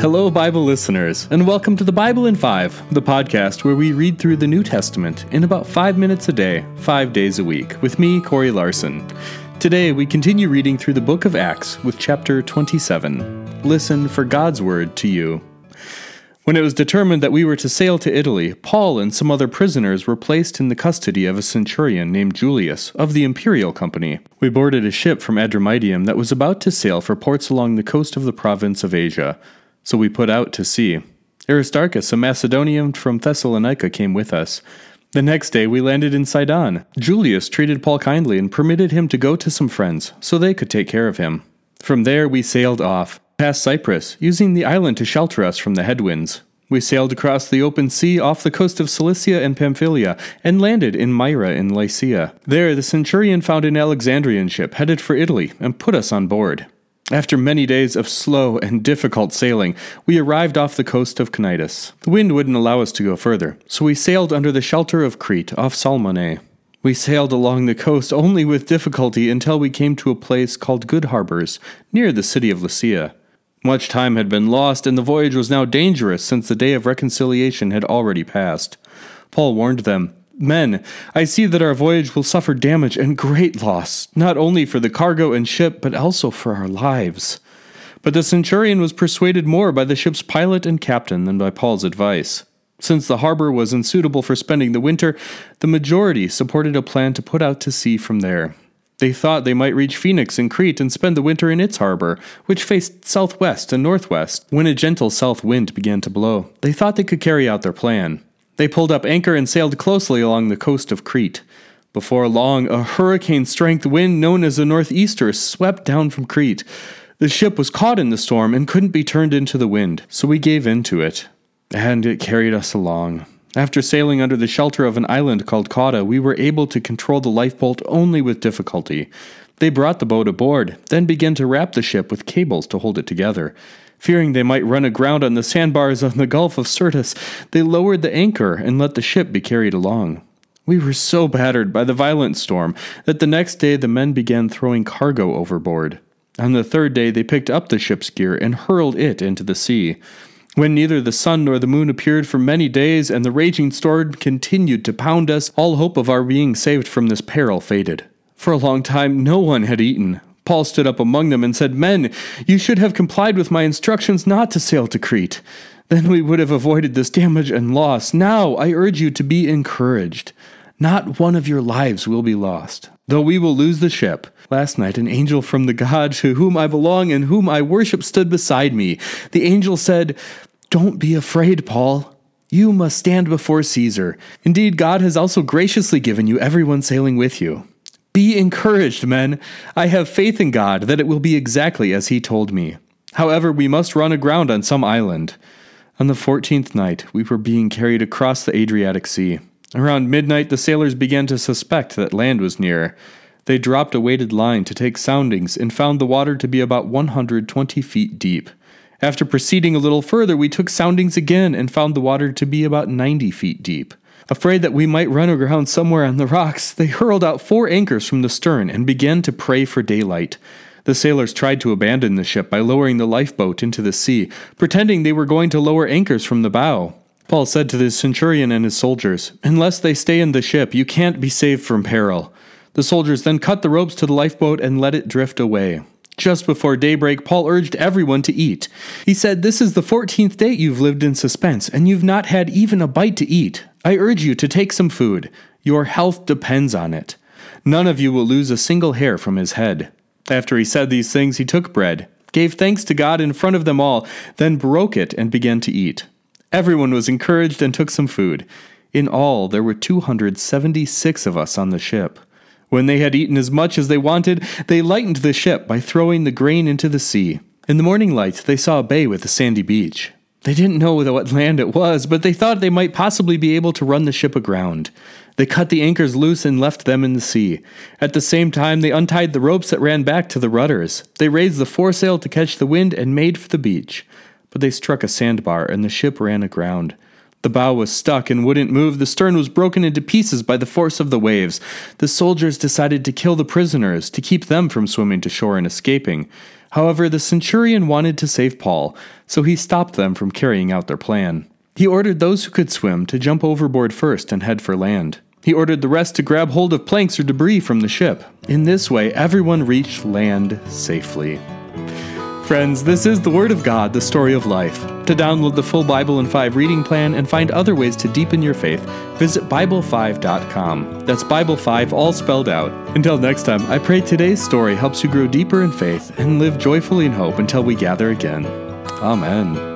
Hello, Bible listeners, and welcome to the Bible in Five, the podcast where we read through the New Testament in about five minutes a day, five days a week, with me, Corey Larson. Today, we continue reading through the book of Acts with chapter 27. Listen for God's word to you. When it was determined that we were to sail to Italy, Paul and some other prisoners were placed in the custody of a centurion named Julius of the Imperial Company. We boarded a ship from Adramyttium that was about to sail for ports along the coast of the province of Asia. So we put out to sea. Aristarchus, a Macedonian from Thessalonica, came with us. The next day we landed in Sidon. Julius treated Paul kindly and permitted him to go to some friends so they could take care of him. From there we sailed off, past Cyprus, using the island to shelter us from the headwinds. We sailed across the open sea off the coast of Cilicia and Pamphylia and landed in Myra in Lycia. There the centurion found an Alexandrian ship headed for Italy and put us on board. After many days of slow and difficult sailing, we arrived off the coast of Cnidus. The wind wouldn't allow us to go further, so we sailed under the shelter of Crete off Salmone. We sailed along the coast only with difficulty until we came to a place called Good Harbors, near the city of Lasea. Much time had been lost, and the voyage was now dangerous since the day of reconciliation had already passed. Paul warned them Men, I see that our voyage will suffer damage and great loss, not only for the cargo and ship, but also for our lives. But the centurion was persuaded more by the ship's pilot and captain than by Paul's advice. Since the harbor was unsuitable for spending the winter, the majority supported a plan to put out to sea from there. They thought they might reach Phoenix in Crete and spend the winter in its harbor, which faced southwest and northwest. When a gentle south wind began to blow, they thought they could carry out their plan. They pulled up anchor and sailed closely along the coast of Crete. Before long, a hurricane strength wind known as a northeaster swept down from Crete. The ship was caught in the storm and couldn't be turned into the wind, so we gave in to it. And it carried us along. After sailing under the shelter of an island called Cauda, we were able to control the lifeboat only with difficulty. They brought the boat aboard, then began to wrap the ship with cables to hold it together. Fearing they might run aground on the sandbars on the Gulf of Syrtis, they lowered the anchor and let the ship be carried along. We were so battered by the violent storm that the next day the men began throwing cargo overboard. On the third day they picked up the ship's gear and hurled it into the sea. When neither the sun nor the moon appeared for many days, and the raging storm continued to pound us, all hope of our being saved from this peril faded. For a long time no one had eaten, Paul stood up among them and said, Men, you should have complied with my instructions not to sail to Crete. Then we would have avoided this damage and loss. Now I urge you to be encouraged. Not one of your lives will be lost, though we will lose the ship. Last night, an angel from the God to whom I belong and whom I worship stood beside me. The angel said, Don't be afraid, Paul. You must stand before Caesar. Indeed, God has also graciously given you everyone sailing with you. Be encouraged, men. I have faith in God that it will be exactly as He told me. However, we must run aground on some island. On the fourteenth night, we were being carried across the Adriatic Sea. Around midnight, the sailors began to suspect that land was near. They dropped a weighted line to take soundings and found the water to be about 120 feet deep. After proceeding a little further, we took soundings again and found the water to be about 90 feet deep. Afraid that we might run aground somewhere on the rocks, they hurled out four anchors from the stern and began to pray for daylight. The sailors tried to abandon the ship by lowering the lifeboat into the sea, pretending they were going to lower anchors from the bow. Paul said to the centurion and his soldiers, Unless they stay in the ship, you can't be saved from peril. The soldiers then cut the ropes to the lifeboat and let it drift away. Just before daybreak, Paul urged everyone to eat. He said, This is the fourteenth day you've lived in suspense, and you've not had even a bite to eat. I urge you to take some food. Your health depends on it. None of you will lose a single hair from his head. After he said these things, he took bread, gave thanks to God in front of them all, then broke it and began to eat. Everyone was encouraged and took some food. In all, there were 276 of us on the ship. When they had eaten as much as they wanted, they lightened the ship by throwing the grain into the sea. In the morning light, they saw a bay with a sandy beach. They didn't know what land it was, but they thought they might possibly be able to run the ship aground. They cut the anchors loose and left them in the sea. At the same time, they untied the ropes that ran back to the rudders. They raised the foresail to catch the wind and made for the beach. But they struck a sandbar, and the ship ran aground. The bow was stuck and wouldn't move. The stern was broken into pieces by the force of the waves. The soldiers decided to kill the prisoners to keep them from swimming to shore and escaping. However, the centurion wanted to save Paul, so he stopped them from carrying out their plan. He ordered those who could swim to jump overboard first and head for land. He ordered the rest to grab hold of planks or debris from the ship. In this way, everyone reached land safely. Friends, this is the Word of God, the story of life. To download the full Bible in 5 reading plan and find other ways to deepen your faith, visit Bible5.com. That's Bible 5 all spelled out. Until next time, I pray today's story helps you grow deeper in faith and live joyfully in hope until we gather again. Amen.